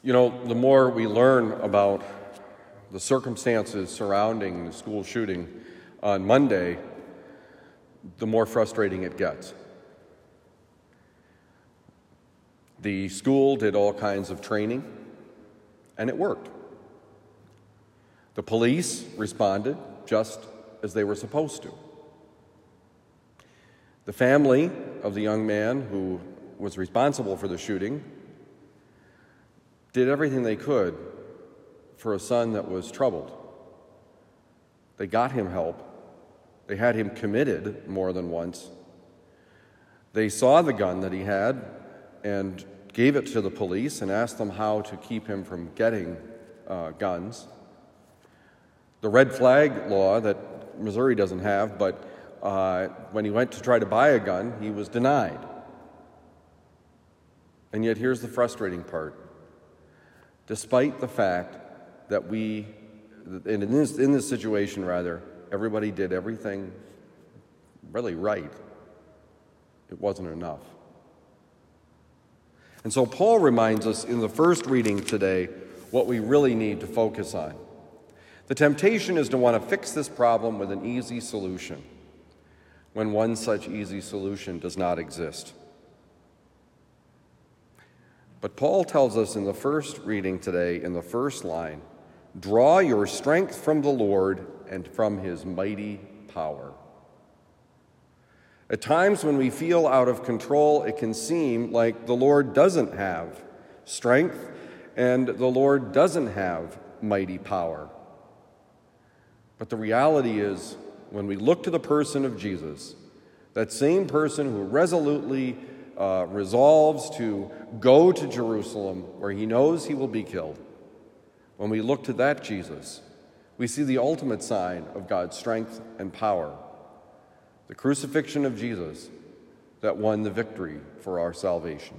You know, the more we learn about the circumstances surrounding the school shooting on Monday, the more frustrating it gets. The school did all kinds of training, and it worked. The police responded just as they were supposed to. The family of the young man who was responsible for the shooting did everything they could for a son that was troubled. They got him help. They had him committed more than once. They saw the gun that he had and gave it to the police and asked them how to keep him from getting uh, guns. The red flag law that Missouri doesn't have, but uh, when he went to try to buy a gun, he was denied. And yet, here's the frustrating part. Despite the fact that we, in this, in this situation, rather, everybody did everything really right, it wasn't enough. And so, Paul reminds us in the first reading today what we really need to focus on. The temptation is to want to fix this problem with an easy solution when one such easy solution does not exist. But Paul tells us in the first reading today, in the first line, draw your strength from the Lord and from his mighty power. At times when we feel out of control, it can seem like the Lord doesn't have strength and the Lord doesn't have mighty power. But the reality is, when we look to the person of Jesus, that same person who resolutely uh, resolves to go to Jerusalem where he knows he will be killed, when we look to that Jesus, we see the ultimate sign of God's strength and power the crucifixion of Jesus that won the victory for our salvation.